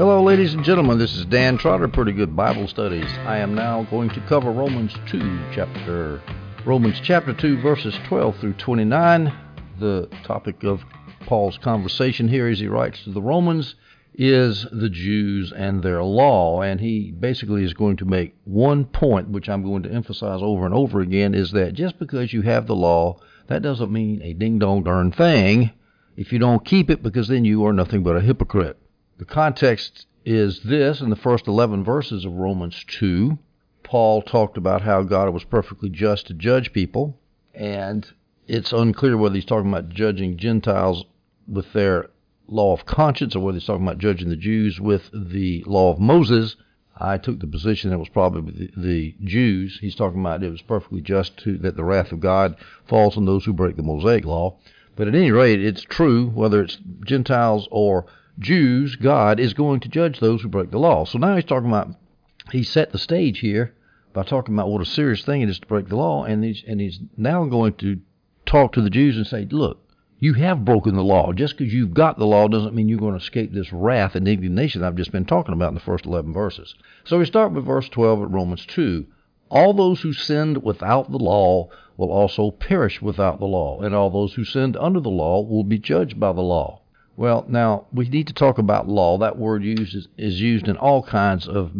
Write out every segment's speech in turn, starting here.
Hello, ladies and gentlemen. This is Dan Trotter, Pretty Good Bible Studies. I am now going to cover Romans 2, chapter Romans chapter 2, verses 12 through 29. The topic of Paul's conversation here as he writes to the Romans is the Jews and their law. And he basically is going to make one point, which I'm going to emphasize over and over again, is that just because you have the law, that doesn't mean a ding dong darn thing if you don't keep it, because then you are nothing but a hypocrite. The context is this in the first 11 verses of Romans 2. Paul talked about how God was perfectly just to judge people, and it's unclear whether he's talking about judging Gentiles with their law of conscience or whether he's talking about judging the Jews with the law of Moses. I took the position that it was probably the, the Jews. He's talking about it was perfectly just to that the wrath of God falls on those who break the Mosaic law. But at any rate, it's true whether it's Gentiles or Jews, God is going to judge those who break the law. So now he's talking about, he set the stage here by talking about what a serious thing it is to break the law, and he's, and he's now going to talk to the Jews and say, look, you have broken the law. Just because you've got the law doesn't mean you're going to escape this wrath and indignation I've just been talking about in the first 11 verses. So we start with verse 12 at Romans 2. All those who sinned without the law will also perish without the law, and all those who sinned under the law will be judged by the law. Well, now we need to talk about law. That word used is, is used in all kinds of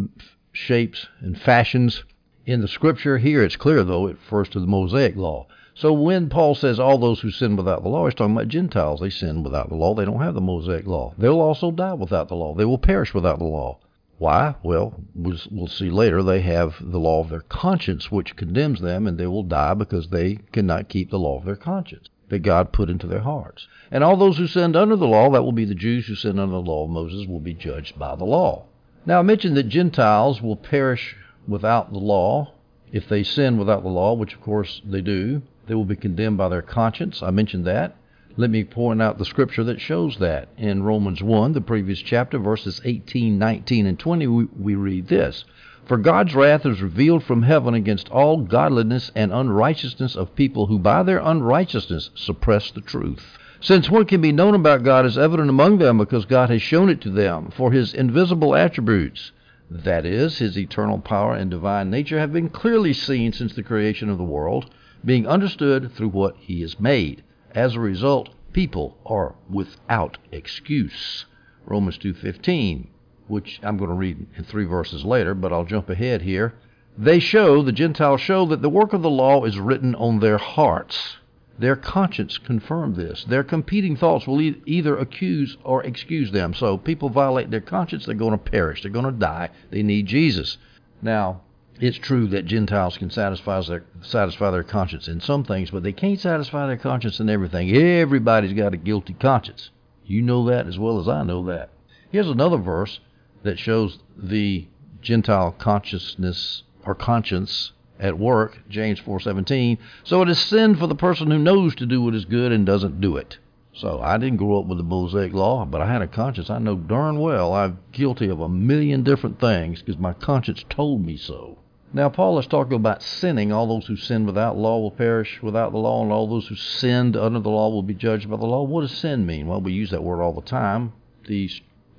shapes and fashions in the scripture. Here it's clear, though, it refers to the Mosaic law. So when Paul says all those who sin without the law, he's talking about Gentiles. They sin without the law. They don't have the Mosaic law. They'll also die without the law. They will perish without the law. Why? Well, we'll see later. They have the law of their conscience, which condemns them, and they will die because they cannot keep the law of their conscience that God put into their hearts. And all those who sinned under the law, that will be the Jews who sinned under the law of Moses, will be judged by the law. Now, I mentioned that Gentiles will perish without the law if they sin without the law, which of course they do. They will be condemned by their conscience. I mentioned that. Let me point out the scripture that shows that. In Romans 1, the previous chapter, verses 18, 19, and 20, we, we read this for God's wrath is revealed from heaven against all godliness and unrighteousness of people who by their unrighteousness suppress the truth. Since what can be known about God is evident among them because God has shown it to them, for his invisible attributes, that is, his eternal power and divine nature, have been clearly seen since the creation of the world, being understood through what he has made. As a result, people are without excuse. Romans 2:15 which I'm going to read in three verses later, but I'll jump ahead here. They show, the Gentiles show, that the work of the law is written on their hearts. Their conscience confirmed this. Their competing thoughts will e- either accuse or excuse them. So people violate their conscience, they're going to perish. They're going to die. They need Jesus. Now, it's true that Gentiles can satisfy their, satisfy their conscience in some things, but they can't satisfy their conscience in everything. Everybody's got a guilty conscience. You know that as well as I know that. Here's another verse that shows the Gentile consciousness or conscience at work, James 4:17. So it is sin for the person who knows to do what is good and doesn't do it. So I didn't grow up with the Mosaic law, but I had a conscience. I know darn well I'm guilty of a million different things because my conscience told me so. Now Paul is talking about sinning. All those who sin without law will perish without the law, and all those who sinned under the law will be judged by the law. What does sin mean? Well, we use that word all the time. The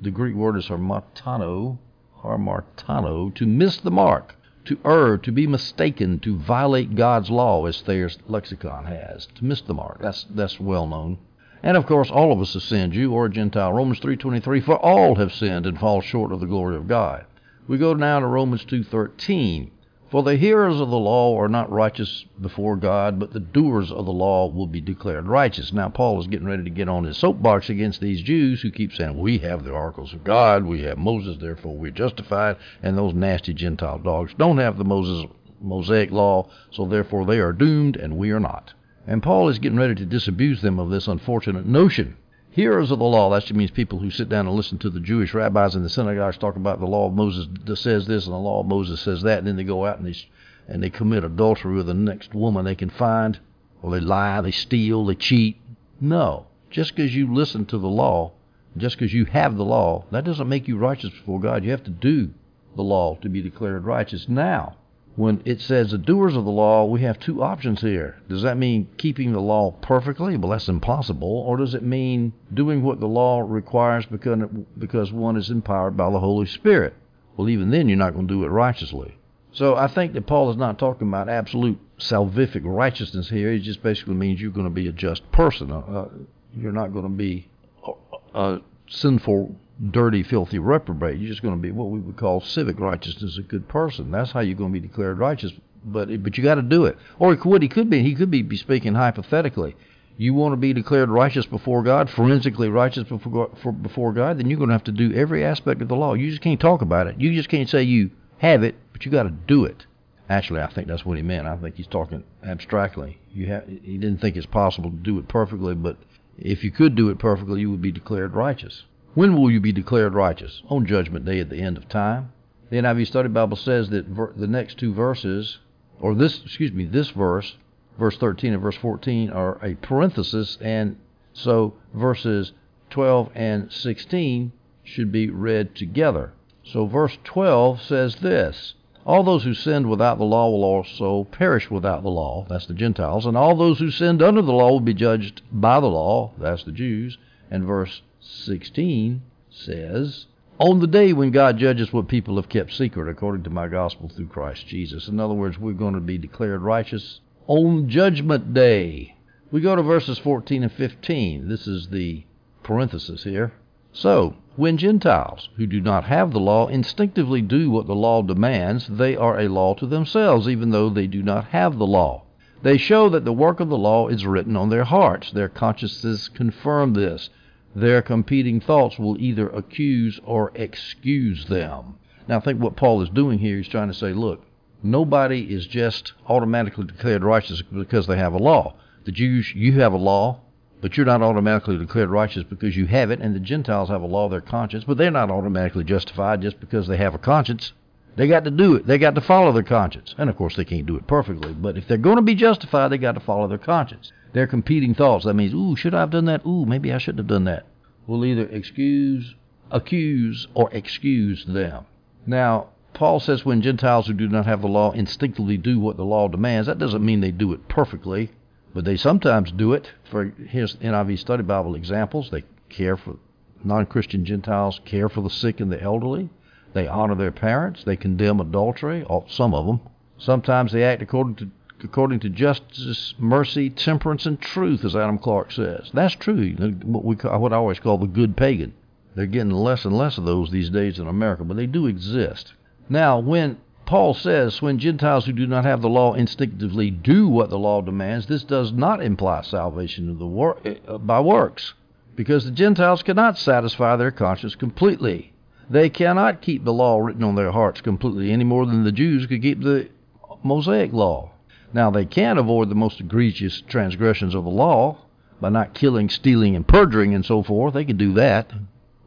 the Greek word is harmatano, harmartano, to miss the mark, to err, to be mistaken, to violate God's law, as Thayer's lexicon has, to miss the mark. That's that's well known. And of course, all of us have sinned, Jew or Gentile. Romans 3:23, for all have sinned and fall short of the glory of God. We go now to Romans 2:13. For the hearers of the law are not righteous before God, but the doers of the law will be declared righteous. Now, Paul is getting ready to get on his soapbox against these Jews who keep saying, We have the oracles of God, we have Moses, therefore we're justified, and those nasty Gentile dogs don't have the Moses Mosaic law, so therefore they are doomed, and we are not. And Paul is getting ready to disabuse them of this unfortunate notion hearers of the law. That just means people who sit down and listen to the Jewish rabbis in the synagogues talk about the law of Moses says this and the law of Moses says that, and then they go out and they and they commit adultery with the next woman they can find, or they lie, they steal, they cheat. No, just because you listen to the law, just because you have the law, that doesn't make you righteous before God. You have to do the law to be declared righteous. Now, when it says the doers of the law, we have two options here. Does that mean keeping the law perfectly? Well, that's impossible. Or does it mean doing what the law requires because, because one is empowered by the Holy Spirit? Well, even then, you're not going to do it righteously. So I think that Paul is not talking about absolute salvific righteousness here. It just basically means you're going to be a just person. Uh, uh you're not going to be a, a sinful dirty, filthy reprobate. You're just going to be what we would call civic righteousness, a good person. That's how you're going to be declared righteous. But but you got to do it. Or what he could be, he could be, be speaking hypothetically. You want to be declared righteous before God, forensically righteous before for, before God, then you're going to have to do every aspect of the law. You just can't talk about it. You just can't say you have it, but you got to do it. Actually, I think that's what he meant. I think he's talking abstractly. You have, he didn't think it's possible to do it perfectly, but if you could do it perfectly, you would be declared righteous. When will you be declared righteous? On Judgment Day at the end of time. The NIV Study Bible says that ver- the next two verses, or this, excuse me, this verse, verse 13 and verse 14, are a parenthesis, and so verses 12 and 16 should be read together. So verse 12 says this All those who sinned without the law will also perish without the law, that's the Gentiles, and all those who sinned under the law will be judged by the law, that's the Jews. And verse 16 says, On the day when God judges what people have kept secret according to my gospel through Christ Jesus. In other words, we're going to be declared righteous on Judgment Day. We go to verses 14 and 15. This is the parenthesis here. So, when Gentiles who do not have the law instinctively do what the law demands, they are a law to themselves, even though they do not have the law. They show that the work of the law is written on their hearts. Their consciences confirm this their competing thoughts will either accuse or excuse them. Now, I think what Paul is doing here is trying to say, look, nobody is just automatically declared righteous because they have a law. The Jews, you have a law, but you're not automatically declared righteous because you have it, and the Gentiles have a law of their conscience, but they're not automatically justified just because they have a conscience. They got to do it. They got to follow their conscience. And of course, they can't do it perfectly, but if they're going to be justified, they got to follow their conscience. They're competing thoughts. That means, ooh, should I have done that? Ooh, maybe I shouldn't have done that. We'll either excuse, accuse, or excuse them. Now, Paul says when Gentiles who do not have the law instinctively do what the law demands, that doesn't mean they do it perfectly, but they sometimes do it. For his NIV Study Bible examples. They care for non Christian Gentiles, care for the sick and the elderly. They honor their parents. They condemn adultery, some of them. Sometimes they act according to according to justice, mercy, temperance, and truth, as Adam Clarke says. That's true. What we what I always call the good pagan. They're getting less and less of those these days in America, but they do exist. Now, when Paul says, when Gentiles who do not have the law instinctively do what the law demands, this does not imply salvation wor- uh, by works, because the Gentiles cannot satisfy their conscience completely. They cannot keep the law written on their hearts completely any more than the Jews could keep the Mosaic law. Now, they can avoid the most egregious transgressions of the law by not killing, stealing, and perjuring and so forth. They can do that.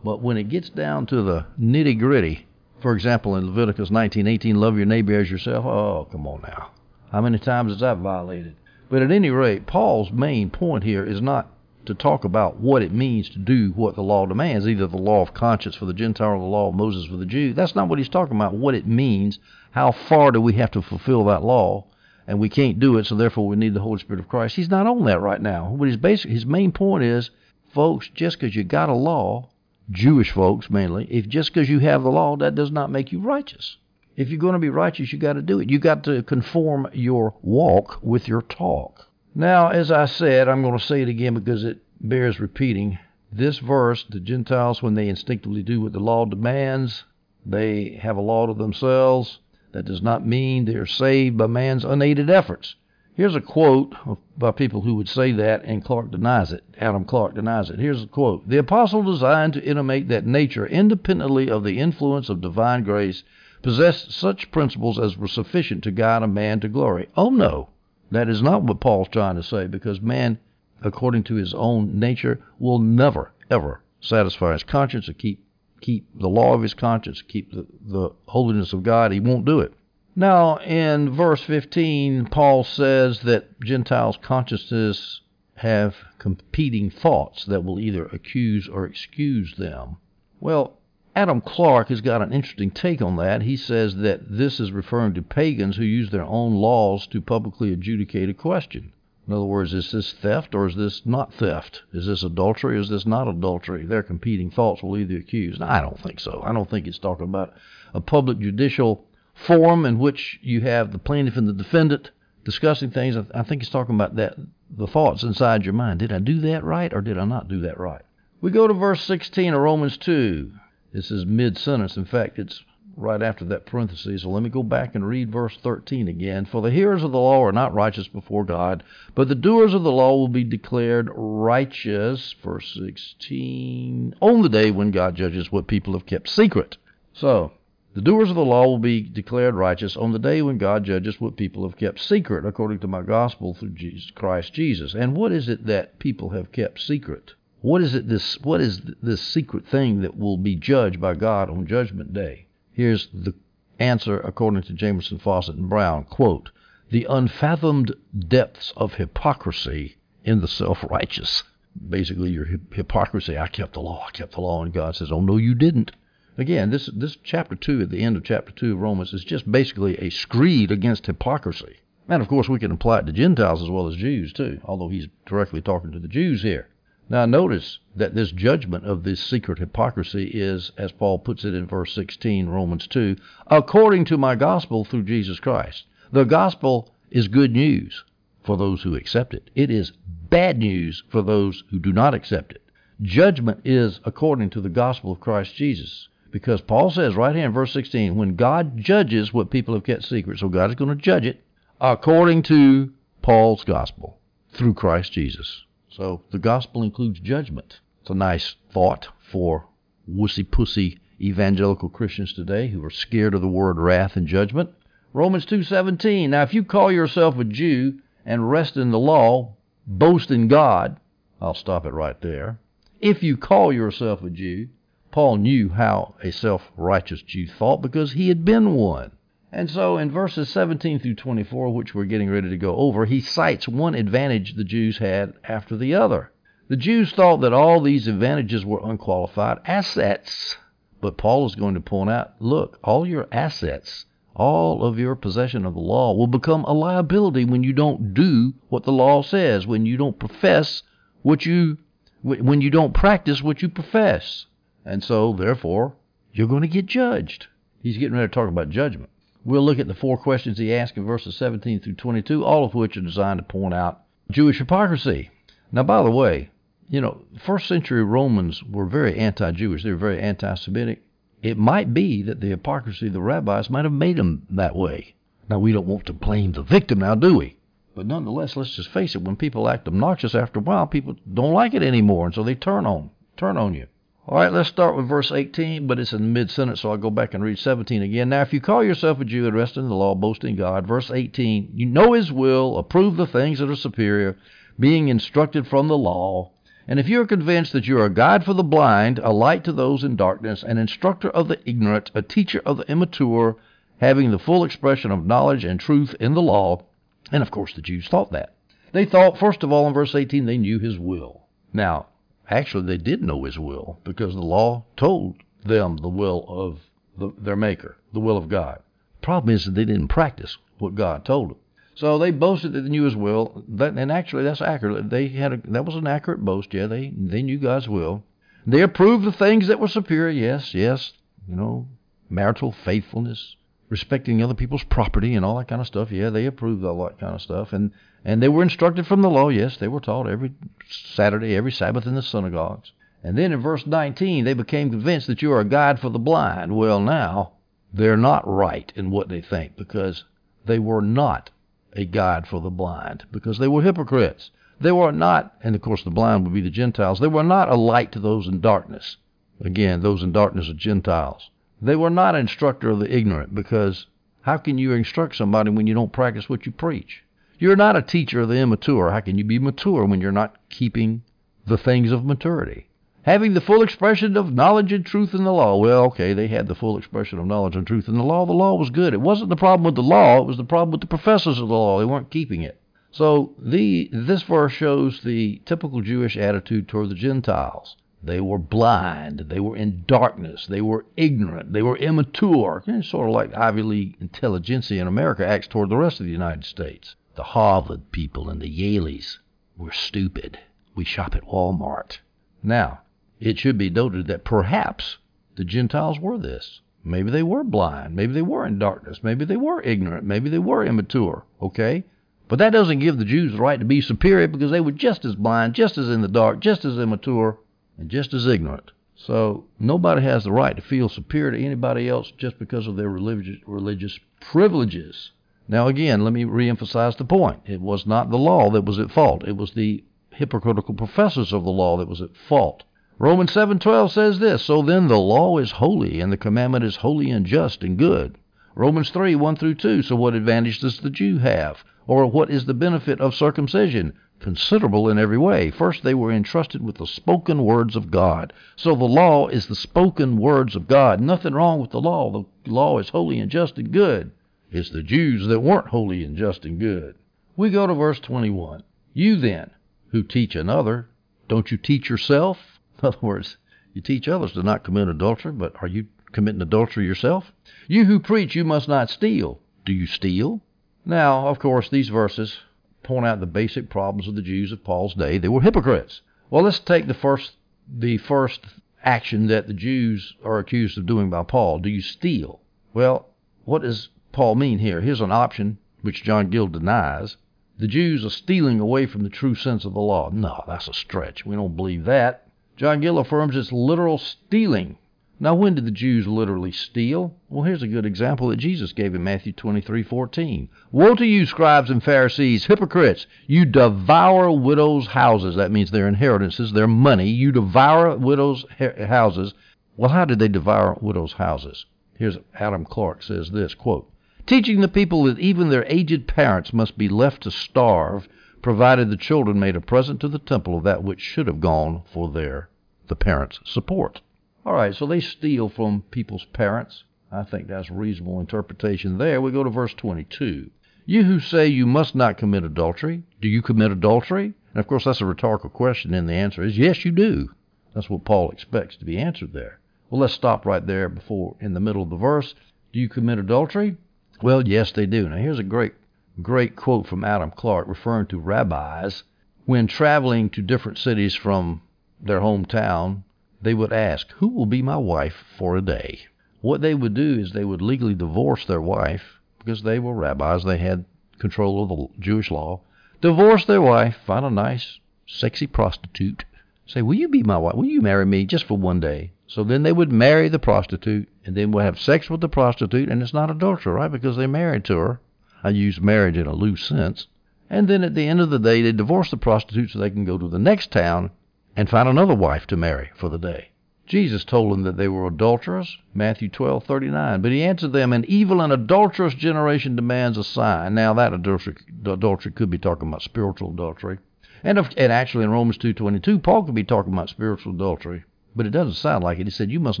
But when it gets down to the nitty gritty, for example, in Leviticus 19:18, love your neighbor as yourself. Oh, come on now. How many times is that violated? But at any rate, Paul's main point here is not to talk about what it means to do what the law demands, either the law of conscience for the Gentile or the law of Moses for the Jew. That's not what he's talking about. What it means, how far do we have to fulfill that law, and we can't do it, so therefore we need the Holy Spirit of Christ. He's not on that right now. But his basic, his main point is, folks, just because you got a law, Jewish folks mainly, if just because you have the law, that does not make you righteous. If you're going to be righteous, you got to do it. You got to conform your walk with your talk. Now, as I said, I'm going to say it again because it bears repeating. This verse, the Gentiles, when they instinctively do what the law demands, they have a law to themselves. That does not mean they are saved by man's unaided efforts. Here's a quote by people who would say that, and Clarke denies it. Adam Clarke denies it. Here's a quote The apostle designed to intimate that nature, independently of the influence of divine grace, possessed such principles as were sufficient to guide a man to glory. Oh, no. That is not what Paul's trying to say, because man, according to his own nature, will never, ever satisfy his conscience or keep keep the law of his conscience, keep the, the holiness of God, he won't do it. Now, in verse 15, Paul says that Gentiles' consciences have competing thoughts that will either accuse or excuse them. Well, Adam Clarke has got an interesting take on that. He says that this is referring to pagans who use their own laws to publicly adjudicate a question. In other words, is this theft or is this not theft? Is this adultery or is this not adultery? Their competing thoughts will lead the accused. I don't think so. I don't think it's talking about a public judicial forum in which you have the plaintiff and the defendant discussing things. I think it's talking about that the thoughts inside your mind. Did I do that right or did I not do that right? We go to verse 16 of Romans 2. This is mid sentence. In fact, it's right after that parenthesis. So let me go back and read verse 13 again. For the hearers of the law are not righteous before God, but the doers of the law will be declared righteous. Verse 16. On the day when God judges what people have kept secret. So, the doers of the law will be declared righteous on the day when God judges what people have kept secret, according to my gospel through Jesus, Christ Jesus. And what is it that people have kept secret? What is it this what is this secret thing that will be judged by God on judgment day? Here's the answer according to Jamieson Fausset and Brown. Quote, the unfathomed depths of hypocrisy in the self-righteous. Basically, your hypocrisy. I kept the law. I kept the law, and God says, "Oh no, you didn't." Again, this this chapter two at the end of chapter two of Romans is just basically a screed against hypocrisy. And of course, we can apply it to Gentiles as well as Jews too, although he's directly talking to the Jews here. Now, notice that this judgment of this secret hypocrisy is, as Paul puts it in verse 16, Romans 2, according to my gospel through Jesus Christ. The gospel is good news for those who accept it, it is bad news for those who do not accept it. Judgment is according to the gospel of Christ Jesus. Because Paul says right here in verse 16, when God judges what people have kept secret, so God is going to judge it according to Paul's gospel through Christ Jesus. So the gospel includes judgment. It's a nice thought for wussy pussy evangelical Christians today who are scared of the word wrath and judgment. Romans 2:17. Now if you call yourself a Jew and rest in the law, boast in God. I'll stop it right there. If you call yourself a Jew, Paul knew how a self righteous Jew thought because he had been one. And so in verses 17 through 24, which we're getting ready to go over, he cites one advantage the Jews had after the other. The Jews thought that all these advantages were unqualified assets. But Paul is going to point out look, all your assets, all of your possession of the law will become a liability when you don't do what the law says, when you don't profess what you when you don't practice what you profess. And so, therefore, you're going to get judged. He's getting ready to talk about judgment. We'll look at the four questions he asked in verses 17 through 22, all of which are designed to point out Jewish hypocrisy. Now, by the way, you know, first century Romans were very anti Jewish, they were very anti Semitic. It might be that the hypocrisy of the rabbis might have made them that way. Now, we don't want to blame the victim now, do we? But nonetheless, let's just face it, when people act obnoxious after a while, people don't like it anymore, and so they turn on turn on you. All right, let's start with verse 18, but it's in mid sentence, so I'll go back and read 17 again. Now, if you call yourself a Jew and rest in the law, boasting God, verse 18, you know His will, approve the things that are superior, being instructed from the law. And if you are convinced that you are a guide for the blind, a light to those in darkness, an instructor of the ignorant, a teacher of the immature, having the full expression of knowledge and truth in the law, and of course the Jews thought that. They thought, first of all, in verse 18, they knew His will. Now, Actually, they did know his will because the law told them the will of the, their Maker, the will of God. Problem is that they didn't practice what God told them. So they boasted that they knew His will, that, and actually that's accurate. They had a, that was an accurate boast. Yeah, they they knew God's will. They approved the things that were superior. Yes, yes, you know, marital faithfulness, respecting other people's property, and all that kind of stuff. Yeah, they approved all that kind of stuff, and and they were instructed from the law. Yes, they were taught every Saturday, every Sabbath in the synagogues. And then in verse 19, they became convinced that you are a guide for the blind. Well, now, they're not right in what they think because they were not a guide for the blind because they were hypocrites. They were not, and of course the blind would be the Gentiles, they were not a light to those in darkness. Again, those in darkness are Gentiles. They were not instructor of the ignorant because how can you instruct somebody when you don't practice what you preach? You're not a teacher of the immature. How can you be mature when you're not keeping the things of maturity? Having the full expression of knowledge and truth in the law. Well, okay, they had the full expression of knowledge and truth in the law. The law was good. It wasn't the problem with the law, it was the problem with the professors of the law. They weren't keeping it. So the this verse shows the typical Jewish attitude toward the Gentiles. They were blind. They were in darkness. They were ignorant. They were immature. sort of like Ivy League intelligentsia in America acts toward the rest of the United States. The Harvard people and the Yalies were stupid. We shop at Walmart. Now, it should be noted that perhaps the Gentiles were this. Maybe they were blind. Maybe they were in darkness. Maybe they were ignorant. Maybe they were immature. Okay? But that doesn't give the Jews the right to be superior because they were just as blind, just as in the dark, just as immature, and just as ignorant. So nobody has the right to feel superior to anybody else just because of their religious, religious privileges. Now, again, let me reemphasize the point. It was not the law that was at fault. It was the hypocritical professors of the law that was at fault. Romans 7:12 says this, so then the law is holy and the commandment is holy and just and good. Romans 3, 1 through 2, so what advantage does the Jew have? Or what is the benefit of circumcision? Considerable in every way. First, they were entrusted with the spoken words of God. So the law is the spoken words of God. Nothing wrong with the law. The law is holy and just and good. It's the Jews that weren't holy and just and good. We go to verse 21. You then, who teach another, don't you teach yourself? In other words, you teach others to not commit adultery, but are you committing adultery yourself? You who preach you must not steal. Do you steal? Now, of course, these verses point out the basic problems of the Jews of Paul's day. They were hypocrites. Well, let's take the first the first action that the Jews are accused of doing by Paul. Do you steal? Well, what does Paul mean here? Here's an option which John Gill denies. The Jews are stealing away from the true sense of the law. No, that's a stretch. We don't believe that. John Gill affirms it's literal stealing. Now, when did the Jews literally steal? Well, here's a good example that Jesus gave in Matthew 23:14. Woe to you, scribes and Pharisees, hypocrites! You devour widows' houses. That means their inheritances, their money. You devour widows' houses. Well, how did they devour widows' houses? Here's Adam Clarke says this quote, teaching the people that even their aged parents must be left to starve provided the children made a present to the temple of that which should have gone for their the parents' support. All right, so they steal from people's parents. I think that's a reasonable interpretation there. We go to verse 22. You who say you must not commit adultery, do you commit adultery? And of course, that's a rhetorical question, and the answer is yes, you do. That's what Paul expects to be answered there. Well, let's stop right there before in the middle of the verse. Do you commit adultery? Well, yes, they do. Now, here's a great Great quote from Adam Clarke referring to rabbis. When traveling to different cities from their hometown, they would ask, Who will be my wife for a day? What they would do is they would legally divorce their wife because they were rabbis, they had control of the Jewish law. Divorce their wife, find a nice, sexy prostitute, say, Will you be my wife? Will you marry me just for one day? So then they would marry the prostitute and then would have sex with the prostitute, and it's not adultery, right? Because they're married to her. I use marriage in a loose sense. And then at the end of the day, they divorce the prostitute so they can go to the next town and find another wife to marry for the day. Jesus told them that they were adulterers, Matthew 12:39. But he answered them, "An evil and adulterous generation demands a sign." Now that adultery, adultery could be talking about spiritual adultery, and, if, and actually in Romans 2:22, Paul could be talking about spiritual adultery, but it doesn't sound like it. He said, "You must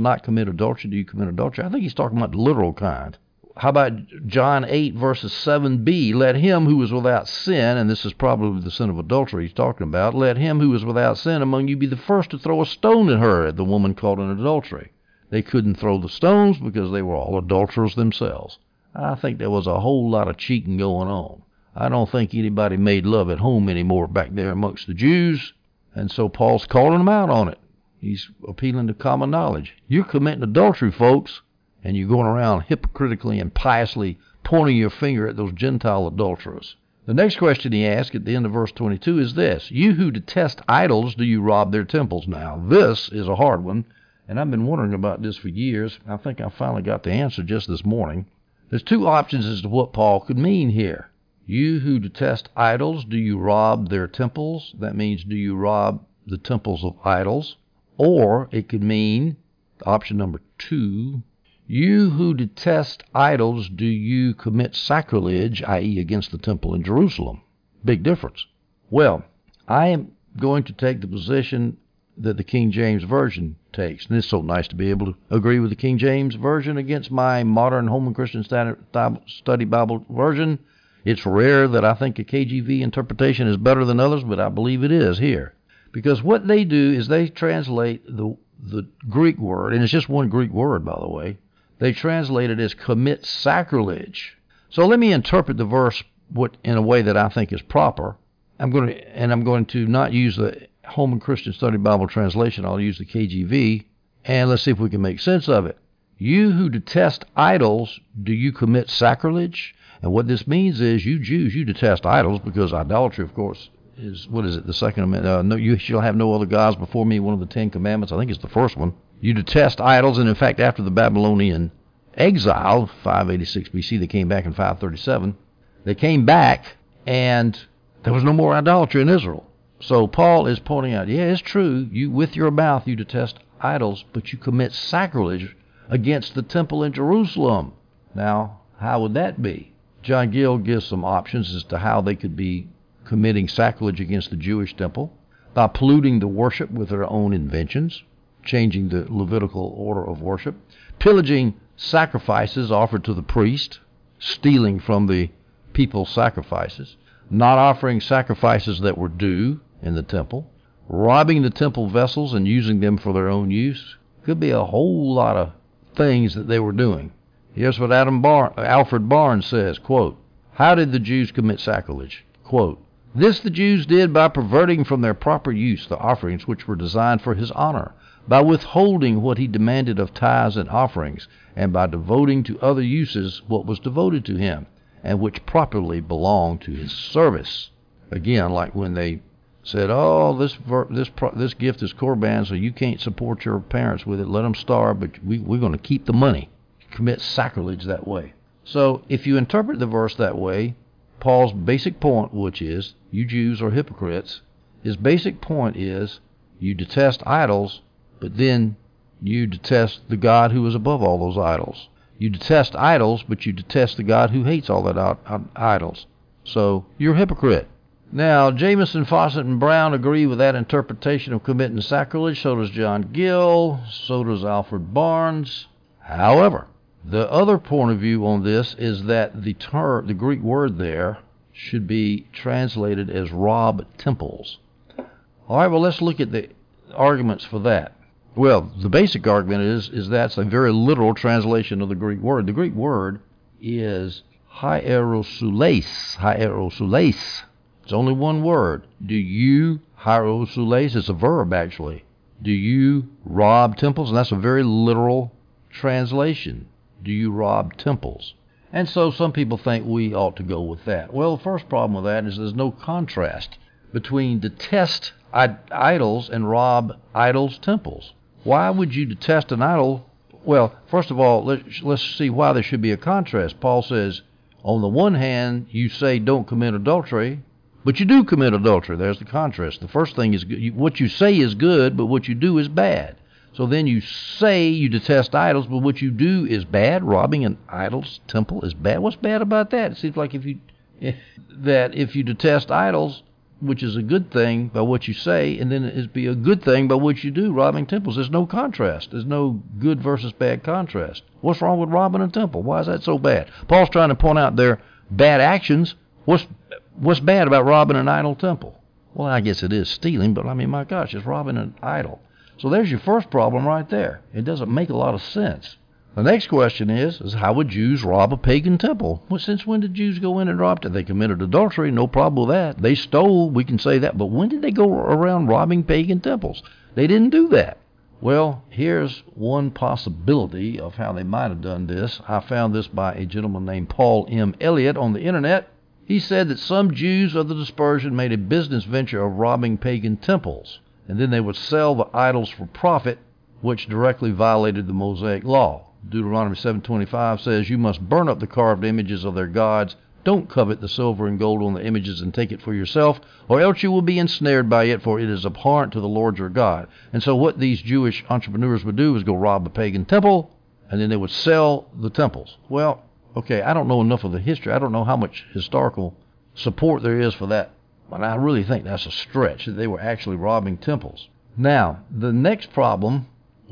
not commit adultery. Do you commit adultery?" I think he's talking about the literal kind how about John 8, verses 7b? Let him who is without sin, and this is probably the sin of adultery he's talking about, let him who is without sin among you be the first to throw a stone at her, at the woman caught in adultery. They couldn't throw the stones because they were all adulterers themselves. I think there was a whole lot of cheating going on. I don't think anybody made love at home anymore back there amongst the Jews, and so Paul's calling them out on it. He's appealing to common knowledge. You're committing adultery, folks and you're going around hypocritically and piously pointing your finger at those Gentile adulterers. The next question he asks at the end of verse 22 is this You who detest idols, do you rob their temples? Now, this is a hard one, and I've been wondering about this for years. I think I finally got the answer just this morning. There's two options as to what Paul could mean here. You who detest idols, do you rob their temples? That means, do you rob the temples of idols? Or it could mean, option number two, you who detest idols, do you commit sacrilege, i.e., against the temple in Jerusalem? Big difference. Well, I am going to take the position that the King James Version takes. And it's so nice to be able to agree with the King James Version against my modern Holman Christian Study Bible version. It's rare that I think a KJV interpretation is better than others, but I believe it is here. Because what they do is they translate the the Greek word, and it's just one Greek word, by the way. They translate it as commit sacrilege. So let me interpret the verse what in a way that I think is proper. I'm going to, and I'm going to not use the Holman Christian Study Bible translation. I'll use the KJV, and let's see if we can make sense of it. You who detest idols, do you commit sacrilege? And what this means is, you Jews, you detest idols because idolatry, of course, is what is it? The second amendment. Uh, no, you shall have no other gods before me. One of the Ten Commandments. I think it's the first one. You detest idols, and in fact, after the Babylonian exile, 586 BC, they came back in 537. They came back, and there was no more idolatry in Israel. So Paul is pointing out, yeah, it's true. You with your mouth you detest idols, but you commit sacrilege against the temple in Jerusalem. Now, how would that be? John Gill gives some options as to how they could be committing sacrilege against the Jewish temple by polluting the worship with their own inventions, changing the Levitical order of worship, pillaging sacrifices offered to the priest, stealing from the people's sacrifices, not offering sacrifices that were due in the temple, robbing the temple vessels and using them for their own use. Could be a whole lot of things that they were doing. Here's what Adam Bar- Alfred Barnes says, quote, How did the Jews commit sacrilege? Quote, this the Jews did by perverting from their proper use the offerings which were designed for his honor, by withholding what he demanded of tithes and offerings, and by devoting to other uses what was devoted to him, and which properly belonged to his service. Again, like when they said, "Oh, this this this gift is korban, so you can't support your parents with it. Let them starve, but we, we're going to keep the money." Commit sacrilege that way. So, if you interpret the verse that way, Paul's basic point, which is you Jews are hypocrites, his basic point is you detest idols, but then you detest the God who is above all those idols. You detest idols, but you detest the God who hates all that idols. So you're a hypocrite. Now, Jamieson, Fausset, and Brown agree with that interpretation of committing sacrilege. So does John Gill. So does Alfred Barnes. However, the other point of view on this is that the the Greek word there, should be translated as rob temples. All right, well, let's look at the arguments for that. Well, the basic argument is is that's a very literal translation of the Greek word. The Greek word is hierosules. Hierosules. It's only one word. Do you hierosules? It's a verb actually. Do you rob temples? And that's a very literal translation do you rob temples? And so some people think we ought to go with that. Well, the first problem with that is there's no contrast between detest idols and rob idols' temples. Why would you detest an idol? Well, first of all, let's, see why there should be a contrast. Paul says, on the one hand, you say don't commit adultery, but you do commit adultery. There's the contrast. The first thing is what you say is good, but what you do is bad. So then you say you detest idols, but what you do is bad. Robbing an idol's temple is bad. What's bad about that? It seems like if you that if you detest idols, which is a good thing by what you say, and then it'd be a good thing by what you do, robbing temples. There's no contrast. There's no good versus bad contrast. What's wrong with robbing a temple? Why is that so bad? Paul's trying to point out their bad actions. What's what's bad about robbing an idol temple? Well, I guess it is stealing, but I mean, my gosh, it's robbing an idol. So there's your first problem right there. It doesn't make a lot of sense. The next question is, is how would Jews rob a pagan temple? Well, since when did Jews go in and rob it? They committed adultery, no problem with that. They stole, we can say that. But when did they go around robbing pagan temples? They didn't do that. Well, here's one possibility of how they might have done this. I found this by a gentleman named Paul M. Elliott on the internet. He said that some Jews of the dispersion made a business venture of robbing pagan temples and then they would sell the idols for profit, which directly violated the Mosaic law. Deuteronomy 7:25 says, "You must burn up the carved images of their gods. Don't covet the silver and gold on the images and take it for yourself, or else you will be ensnared by it, for it is abhorrent to the Lord your God." And so what these Jewish entrepreneurs would do is go rob a pagan temple, and then they would sell the temples. Well, okay, I don't know enough of the history. I don't know how much historical support there is for that but I really think that's a stretch that they were actually robbing temples. Now, the next problem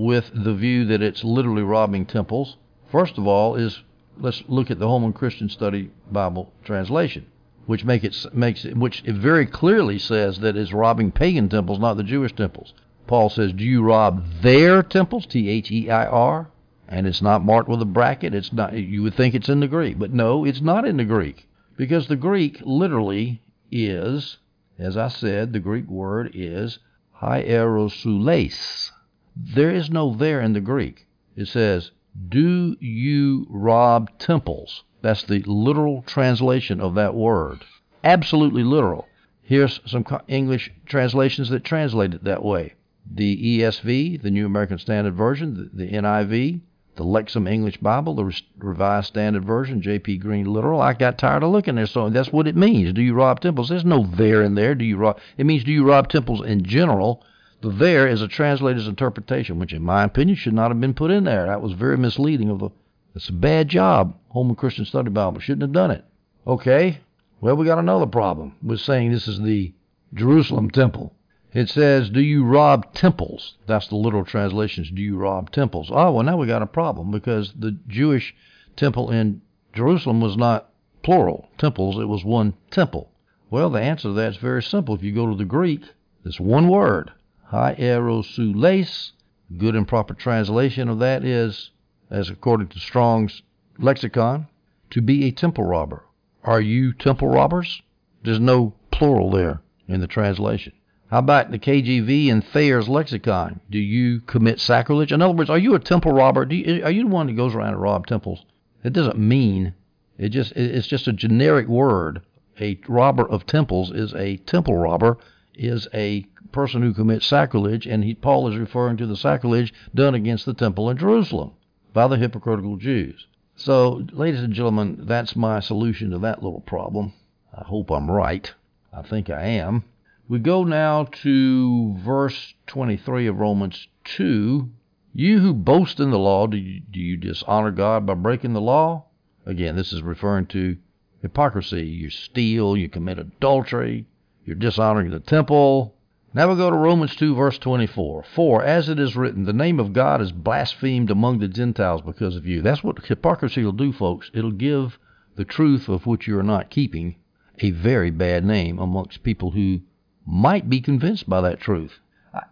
with the view that it's literally robbing temples, first of all, is let's look at the Holman Christian Study Bible translation. which make it makes it, which it very clearly says that it's robbing pagan temples, not the Jewish temples. Paul says, "Do you rob their temples?" T H E I R, and it's not marked with a bracket. It's not. You would think it's in the Greek, but no, it's not in the Greek because the Greek literally is, as I said, the Greek word is hierosules. There is no there in the Greek. It says, "Do you rob temples?" That's the literal translation of that word. Absolutely literal. Here's some English translations that translate it that way. The ESV, the New American Standard Version, the, NIV, the Lexham English Bible, the Revised Standard Version, J.P. Green Literal. I got tired of looking there, so that's what it means. Do you rob temples? There's no there in there. Do you rob? It means do you rob temples in general? The there is a translator's interpretation, which, in my opinion, should not have been put in there. That was very misleading of the it's a bad job. Holman Christian Study Bible shouldn't have done it. Okay, well, we got another problem with saying this is the Jerusalem temple. It says, Do you rob temples? That's the literal translations. Do you rob temples? Oh, well, now we got a problem because the Jewish temple in Jerusalem was not plural temples, it was one temple. Well, the answer to that is very simple. If you go to the Greek, it's one word, hierosules. Good and proper translation of that is as according to Strong's lexicon, to be a temple robber. Are you temple robbers? There's no plural there in the translation. How about the KJV and Thayer's lexicon? Do you commit sacrilege? In other words, are you a temple robber? You, are you the one that goes around and rob temples? It doesn't mean it just it's just a generic word. A robber of temples is a temple robber is a person who commits sacrilege, and he, Paul is referring to the sacrilege done against the temple in Jerusalem by the hypocritical Jews. So, ladies and gentlemen, that's my solution to that little problem. I hope I'm right. I think I am. We go now to verse 23 of Romans 2. You who boast in the law, do you, do you dishonor God by breaking the law? Again, this is referring to hypocrisy. You steal, you commit adultery, you're dishonoring the temple, now we go to Romans 2, verse 24. For, as it is written, the name of God is blasphemed among the Gentiles because of you. That's what hypocrisy will do, folks. It'll give the truth of which you are not keeping a very bad name amongst people who might be convinced by that truth.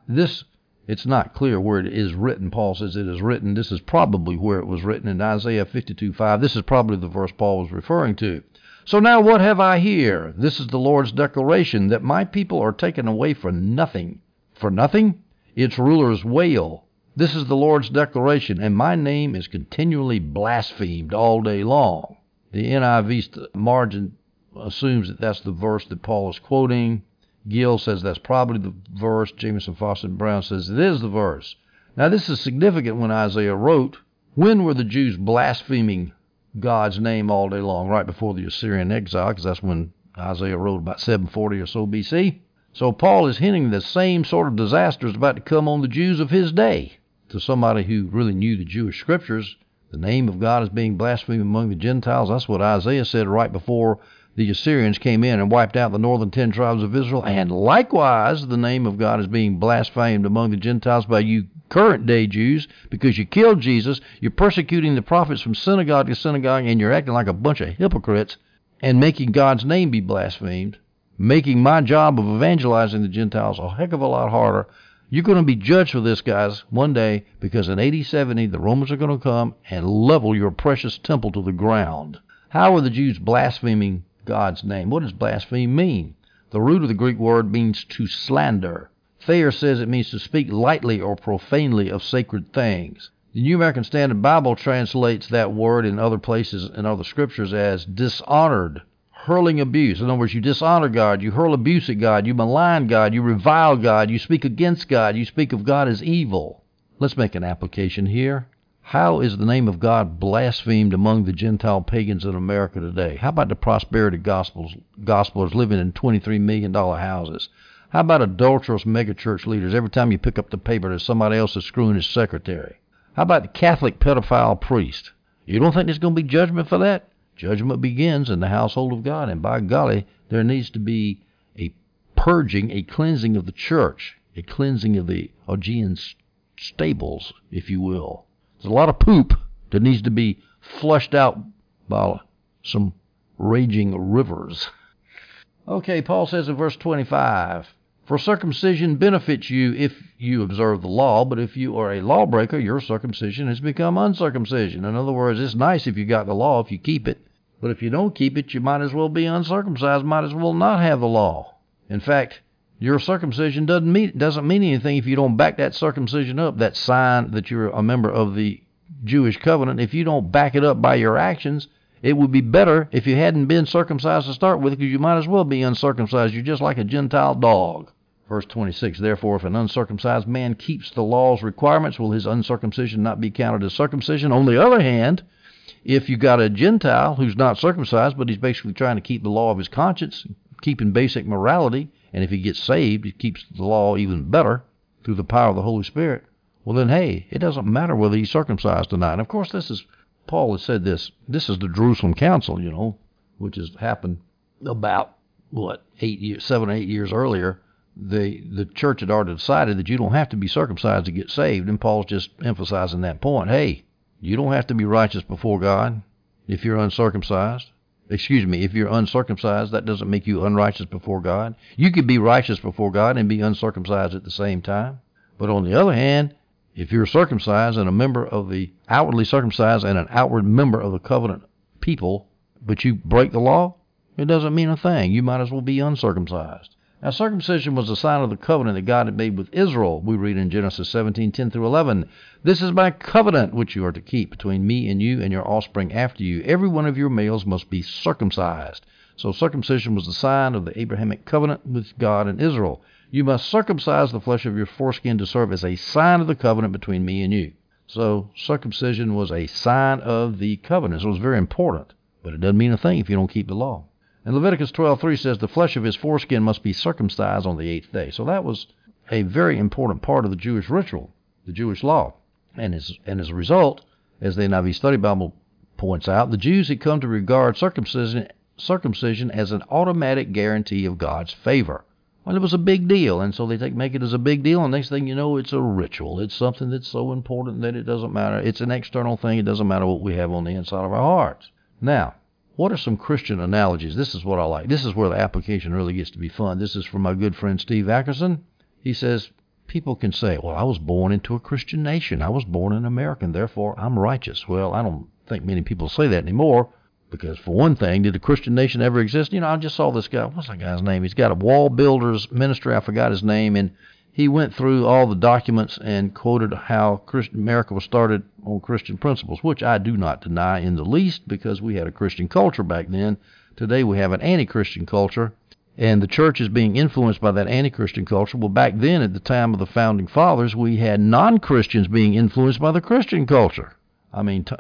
This, it's not clear where it is written. Paul says it is written. This is probably where it was written in Isaiah 52, 5. This is probably the verse Paul was referring to. So now what have I here? This is the Lord's declaration that my people are taken away for nothing. For nothing? Its rulers wail. This is the Lord's declaration, and my name is continually blasphemed all day long. The NIV margin assumes that that's the verse that Paul is quoting. Gill says that's probably the verse. Jamieson and Brown says it is the verse. Now, this is significant when Isaiah wrote, When were the Jews blaspheming God's name all day long, right before the Assyrian exile, because that's when Isaiah wrote about 740 or so BC. So Paul is hinting the same sort of disaster is about to come on the Jews of his day. To somebody who really knew the Jewish scriptures, the name of God is being blasphemed among the Gentiles. That's what Isaiah said right before the Assyrians came in and wiped out the northern ten tribes of Israel. And likewise, the name of God is being blasphemed among the Gentiles by you current day Jews because you killed Jesus, you're persecuting the prophets from synagogue to synagogue, and you're acting like a bunch of hypocrites and making God's name be blasphemed, making my job of evangelizing the Gentiles a heck of a lot harder. You're going to be judged for this, guys, one day because in AD 70 the Romans are going to come and level your precious temple to the ground. How are the Jews blaspheming God's name? What does blaspheme mean? The root of the Greek word means to slander. Thayer says it means to speak lightly or profanely of sacred things. The New American Standard Bible translates that word in other places in other scriptures as dishonored, hurling abuse. In other words, you dishonor God, you hurl abuse at God, you malign God, you revile God, you speak against God, you speak of God as evil. Let's make an application here. How is the name of God blasphemed among the Gentile pagans in America today? How about the prosperity gospels, gospelers living in $23 million houses? How about adulterous megachurch leaders? Every time you pick up the paper, there's somebody else screwing his secretary. How about the Catholic pedophile priest? You don't think there's going to be judgment for that? Judgment begins in the household of God, and by golly, there needs to be a purging, a cleansing of the church, a cleansing of the Augean stables, if you will. There's a lot of poop that needs to be flushed out by some raging rivers. Okay, Paul says in verse 25 For circumcision benefits you if you observe the law, but if you are a lawbreaker, your circumcision has become uncircumcision. In other words, it's nice if you got the law, if you keep it. But if you don't keep it, you might as well be uncircumcised, might as well not have the law. In fact, your circumcision doesn't mean doesn't mean anything if you don't back that circumcision up, that sign that you're a member of the Jewish covenant. If you don't back it up by your actions, it would be better if you hadn't been circumcised to start with, because you might as well be uncircumcised. You're just like a Gentile dog. Verse 26 Therefore, if an uncircumcised man keeps the law's requirements, will his uncircumcision not be counted as circumcision? On the other hand, if you got a Gentile who's not circumcised, but he's basically trying to keep the law of his conscience, keeping basic morality, and if he gets saved, he keeps the law even better through the power of the Holy Spirit, well, then, hey, it doesn't matter whether he's circumcised or not. And of course, this is, Paul has said this, this is the Jerusalem Council, you know, which has happened about, what, eight years, seven, or eight years earlier. The, the church had already decided that you don't have to be circumcised to get saved, and Paul's just emphasizing that point. Hey, you don't have to be righteous before God if you're uncircumcised excuse me, if you're uncircumcised, that doesn't make you unrighteous before God. You could be righteous before God and be uncircumcised at the same time. But on the other hand, if you're circumcised and a member of the outwardly circumcised and an outward member of the covenant people, but you break the law, it doesn't mean a thing. You might as well be uncircumcised. Now, circumcision was a sign of the covenant that God had made with Israel. We read in Genesis 17, 10 through 11. This is my covenant which you are to keep between me and you and your offspring after you. Every one of your males must be circumcised. So circumcision was the sign of the Abrahamic covenant with God and Israel. You must circumcise the flesh of your foreskin to serve as a sign of the covenant between me and you. So circumcision was a sign of the covenant. So it was very important. But it doesn't mean a thing if you don't keep the law. And Leviticus 12:3 says the flesh of his foreskin must be circumcised on the eighth day. So that was a very important part of the Jewish ritual, the Jewish law. And as, and as a result, as the NIV Study Bible points out, the Jews had come to regard circumcision, circumcision as an automatic guarantee of God's favor. Well, it was a big deal, and so they take, make it as a big deal, and next thing you know, it's a ritual. It's something that's so important that it doesn't matter. It's an external thing. It doesn't matter what we have on the inside of our hearts. Now, what are some Christian analogies? This is what I like. This is where the application really gets to be fun. This is from my good friend Steve Ackerson. He says, People can say, Well, I was born into a Christian nation. I was born an American, therefore I'm righteous. Well, I don't think many people say that anymore because, for one thing, did a Christian nation ever exist? You know, I just saw this guy. What's that guy's name? He's got a wall builders ministry. I forgot his name. And he went through all the documents and quoted how Christian America was started on Christian principles, which I do not deny in the least because we had a Christian culture back then. Today we have an anti-Christian culture, and the church is being influenced by that anti-Christian culture. Well, back then, at the time of the founding fathers, we had non-Christians being influenced by the Christian culture. I mean, t-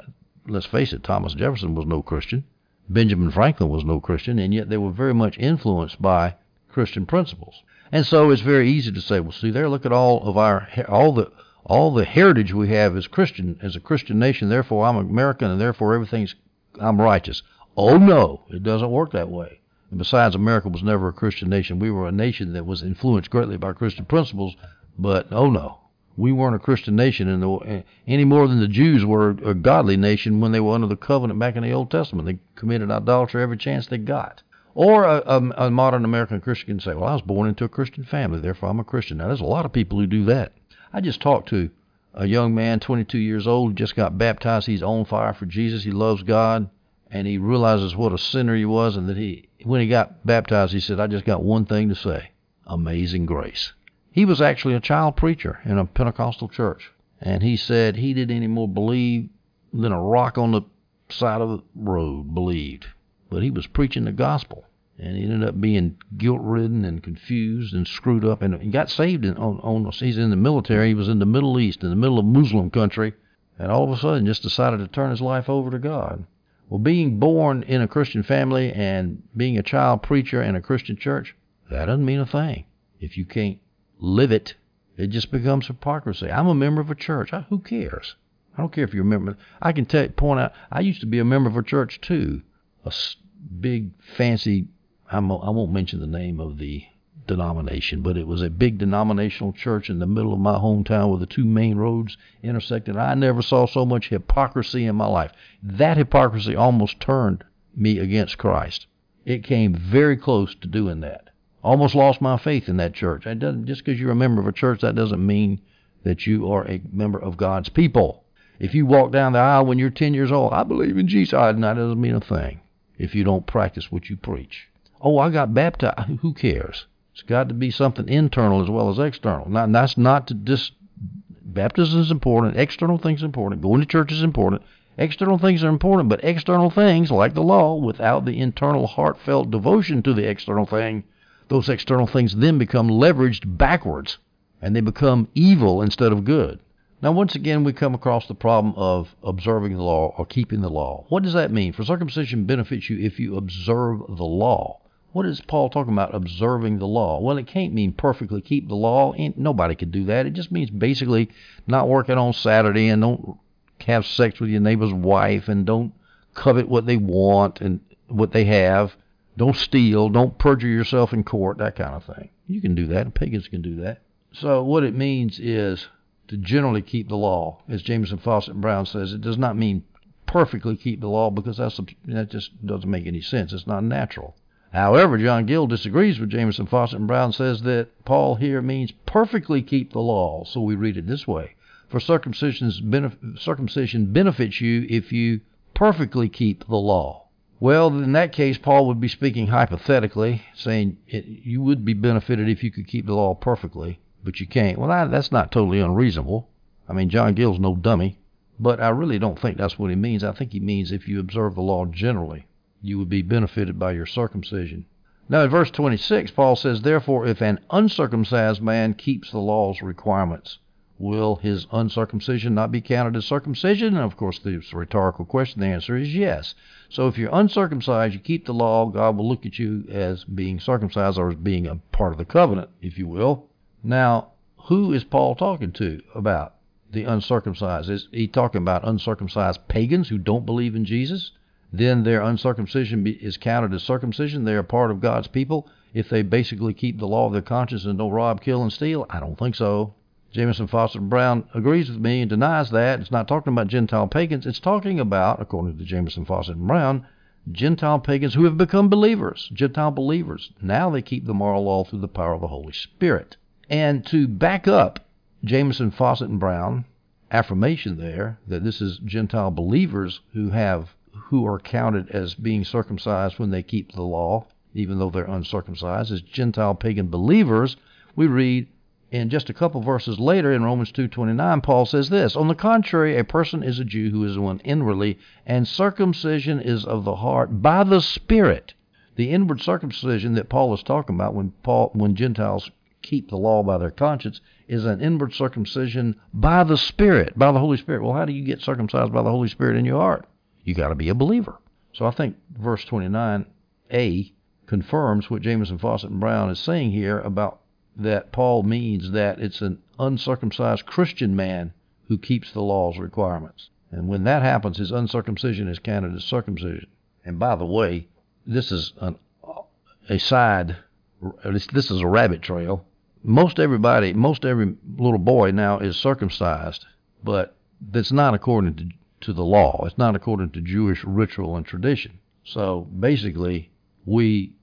let's face it, Thomas Jefferson was no Christian. Benjamin Franklin was no Christian, and yet they were very much influenced by Christian principles. And so it's very easy to say, well, see there, look at all of our all the all the heritage we have as Christian as a Christian nation. Therefore, I'm American, and therefore everything's I'm righteous. Oh no, it doesn't work that way. And besides, America was never a Christian nation. We were a nation that was influenced greatly by Christian principles. But oh no, we weren't a Christian nation in the, any more than the Jews were a godly nation when they were under the covenant back in the Old Testament. They committed idolatry every chance they got. Or a, a, a, modern American Christian can say, well, I was born into a Christian family, therefore I'm a Christian. Now, there's a lot of people who do that. I just talked to a young man, 22 years old, just got baptized. He's on fire for Jesus. He loves God, and he realizes what a sinner he was, and that he, when he got baptized, he said, I just got one thing to say amazing grace. He was actually a child preacher in a Pentecostal church, and he said he didn't any more believe than a rock on the side of the road believed but he was preaching the gospel. And he ended up being guilt ridden and confused and screwed up. And he got saved in, on, on, he's in the military. He was in the Middle East, in the middle of Muslim country. And all of a sudden just decided to turn his life over to God. Well, being born in a Christian family and being a child preacher in a Christian church, that doesn't mean a thing. If you can't live it, it just becomes hypocrisy. I'm a member of a church. I, who cares? I don't care if you're a member. I can tell, point out, I used to be a member of a church too a big fancy I'm, I won't mention the name of the denomination, but it was a big denominational church in the middle of my hometown where the two main roads intersected. I never saw so much hypocrisy in my life. That hypocrisy almost turned me against Christ. It came very close to doing that. Almost lost my faith in that church. It doesn't, just because you're a member of a church, that doesn't mean that you are a member of God's people. If you walk down the aisle when you're 10 years old, I believe in Jesus, that doesn't mean a thing if you don't practice what you preach. Oh, I got baptized. Who cares? It's got to be something internal as well as external. Now, that's not to dis. Baptism is important. External things are important. Going to church is important. External things are important, but external things, like the law, without the internal heartfelt devotion to the external thing, those external things then become leveraged backwards and they become evil instead of good. Now, once again, we come across the problem of observing the law or keeping the law. What does that mean? For circumcision benefits you if you observe the law. What is Paul talking about observing the law? Well, it can't mean perfectly keep the law. Nobody could do that. It just means basically not working on Saturday and don't have sex with your neighbor's wife and don't covet what they want and what they have. Don't steal. Don't perjure yourself in court. That kind of thing. You can do that. Pagans can do that. So what it means is to generally keep the law. As Jamieson Fausset Brown says, it does not mean perfectly keep the law because that's that just doesn't make any sense. It's not natural. However, John Gill disagrees with Jamieson Fausset and Brown says that Paul here means perfectly keep the law. So we read it this way. For benef- circumcision benefits you if you perfectly keep the law. Well, in that case, Paul would be speaking hypothetically, saying it, you would be benefited if you could keep the law perfectly, but you can't. Well, that, that's not totally unreasonable. I mean, John Gill's no dummy, but I really don't think that's what he means. I think he means if you observe the law generally you would be benefited by your circumcision. Now, in verse 26, Paul says, Therefore, if an uncircumcised man keeps the law's requirements, will his uncircumcision not be counted as circumcision? And of course, the rhetorical question. The answer is yes. So if you're uncircumcised, you keep the law, God will look at you as being circumcised or as being a part of the covenant, if you will. Now, who is Paul talking to about the uncircumcised? Is he talking about uncircumcised pagans who don't believe in Jesus? Then their uncircumcision is counted as circumcision. They are part of God's people if they basically keep the law of their conscience and don't rob, kill, and steal? I don't think so. Jamieson Fausset Brown agrees with me and denies that. It's not talking about Gentile pagans. It's talking about, according to Jamieson Fausset and Brown, Gentile pagans who have become believers. Gentile believers. Now they keep the moral law through the power of the Holy Spirit. And to back up Jamieson Fausset and Brown affirmation there that this is Gentile believers who have who are counted as being circumcised when they keep the law, even though they're uncircumcised, as Gentile pagan believers, we read in just a couple verses later in Romans 2:29 Paul says this on the contrary a person is a Jew who is one inwardly and circumcision is of the heart by the spirit. The inward circumcision that Paul is talking about when Paul when Gentiles keep the law by their conscience is an inward circumcision by the spirit by the Holy Spirit. Well how do you get circumcised by the Holy Spirit in your heart you got to be a believer. So I think verse 29a confirms what Jamieson Fausset and Brown is saying here about that Paul means that it's an uncircumcised Christian man who keeps the law's requirements. And when that happens, his uncircumcision is counted as circumcision. And by the way, this is an, a side, this is a rabbit trail. Most everybody, most every little boy now is circumcised, but that's not according to to the law. It's not according to Jewish ritual and tradition. So basically, we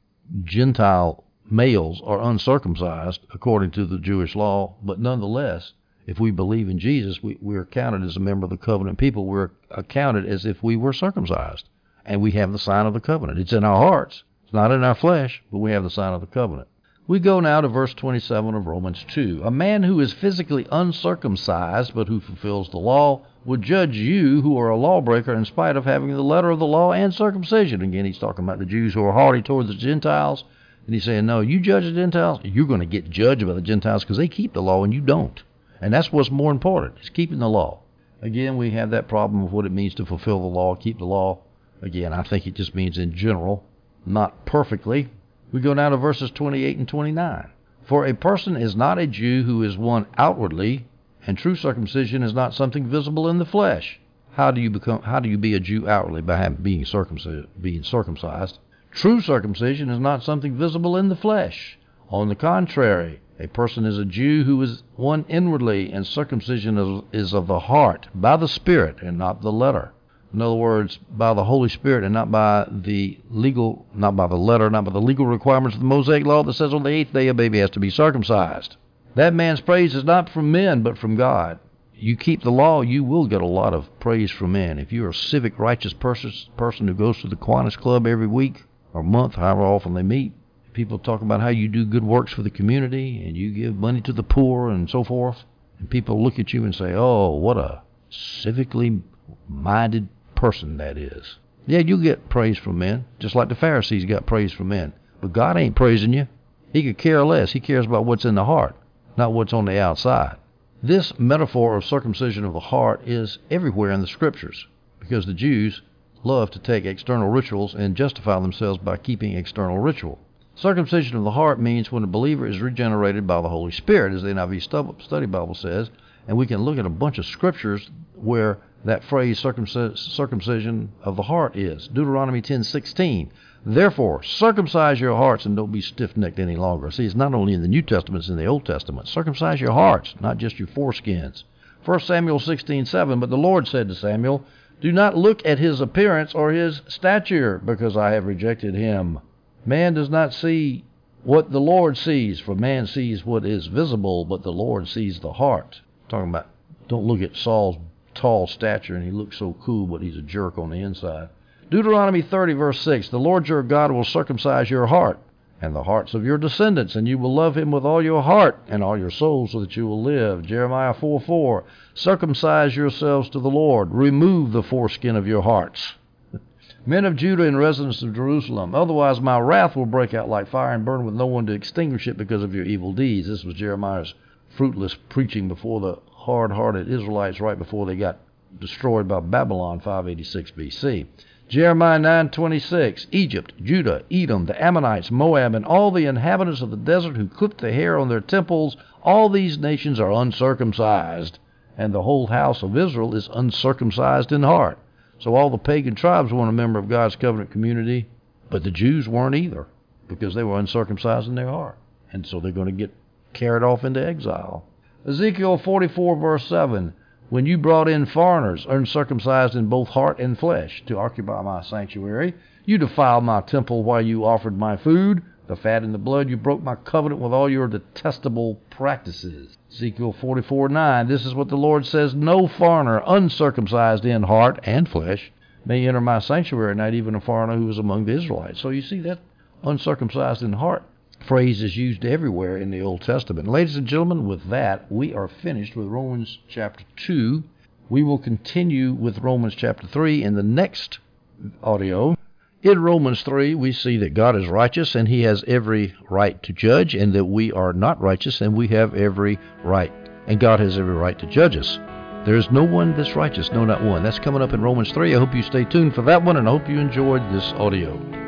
Gentile males are uncircumcised according to the Jewish law, but nonetheless, if we believe in Jesus, we, we're counted as a member of the covenant people. We're accounted as if we were circumcised. And we have the sign of the covenant. It's in our hearts. It's not in our flesh, but we have the sign of the covenant. We go now to verse 27 of Romans 2. A man who is physically uncircumcised, but who fulfills the law, would judge you who are a lawbreaker in spite of having the letter of the law and circumcision. Again, he's talking about the Jews who are haughty toward the Gentiles. And he's saying, no, you judge the Gentiles, you're going to get judged by the Gentiles because they keep the law and you don't. And that's what's more important, is keeping the law. Again, we have that problem of what it means to fulfill the law, keep the law. Again, I think it just means in general, not perfectly, we go now to verses 28 and 29. For a person is not a Jew who is one outwardly, and true circumcision is not something visible in the flesh. How do you become? How do you be a Jew outwardly by being circumcised? Being circumcised. True circumcision is not something visible in the flesh. On the contrary, a person is a Jew who is one inwardly, and circumcision is, is of the heart, by the Spirit, and not the letter. In other words, by the Holy Spirit and not by the legal, not by the letter, not by the legal requirements of the Mosaic law that says on the eighth day a baby has to be circumcised. That man's praise is not from men, but from God. You keep the law, you will get a lot of praise from men. If you're a civic, righteous person, person who goes to the Kiwanis Club every week or month, however often they meet, people talk about how you do good works for the community and you give money to the poor and so forth, and people look at you and say, "Oh, what a civically minded person that is." Yeah, you get praise from men, just like the Pharisees got praise from men. But God ain't praising you. He could care less. He cares about what's in the heart, not what's on the outside. This metaphor of circumcision of the heart is everywhere in the scriptures because the Jews love to take external rituals and justify themselves by keeping external ritual. Circumcision of the heart means when a believer is regenerated by the Holy Spirit, as the NIV Study Bible says, and we can look at a bunch of scriptures where that phrase circumcision of the heart is. Deuteronomy 10:16. Therefore, circumcise your hearts and don't be stiff-necked any longer. See, it's not only in the New Testament, it's in the Old Testament. Circumcise your hearts, not just your foreskins. 1 Samuel 16:7. But the Lord said to Samuel, Do not look at his appearance or his stature, because I have rejected him. Man does not see what the Lord sees, for man sees what is visible, but the Lord sees the heart. Talking about don't look at Saul's tall stature and he looks so cool, but he's a jerk on the inside. Deuteronomy 30, verse 6 The Lord your God will circumcise your heart and the hearts of your descendants, and you will love him with all your heart and all your soul, so that you will live. Jeremiah 4 4 Circumcise yourselves to the Lord, remove the foreskin of your hearts men of Judah and residents of Jerusalem. Otherwise, my wrath will break out like fire and burn with no one to extinguish it because of your evil deeds. This was Jeremiah's fruitless preaching before the hard hearted Israelites right before they got destroyed by Babylon 586 BC. Jeremiah 9:26 Egypt, Judah, Edom, the Ammonites, Moab, and all the inhabitants of the desert who clip the hair on their temples, all these nations are uncircumcised, and the whole house of Israel is uncircumcised in heart. So all the pagan tribes weren't a member of God's covenant community, but the Jews weren't either because they were uncircumcised in their heart. And so they're going to get carried off into exile. Ezekiel 44, verse 7 When you brought in foreigners, uncircumcised in both heart and flesh, to occupy my sanctuary, you defiled my temple while you offered my food the fat and the blood. You broke my covenant with all your detestable practices. Ezekiel 44 9. This is what the Lord says No foreigner, uncircumcised in heart and flesh, may enter my sanctuary, not even a foreigner who is among the Israelites. So you see that uncircumcised in heart phrase is used everywhere in the Old Testament. Ladies and gentlemen, with that, we are finished with Romans chapter 2. We will continue with Romans chapter 3 in the next audio. In Romans 3, we see that God is righteous and he has every right to judge, and that we are not righteous and we have every right, and God has every right to judge us. There is no one that's righteous, no, not one. That's coming up in Romans 3. I hope you stay tuned for that one, and I hope you enjoyed this audio.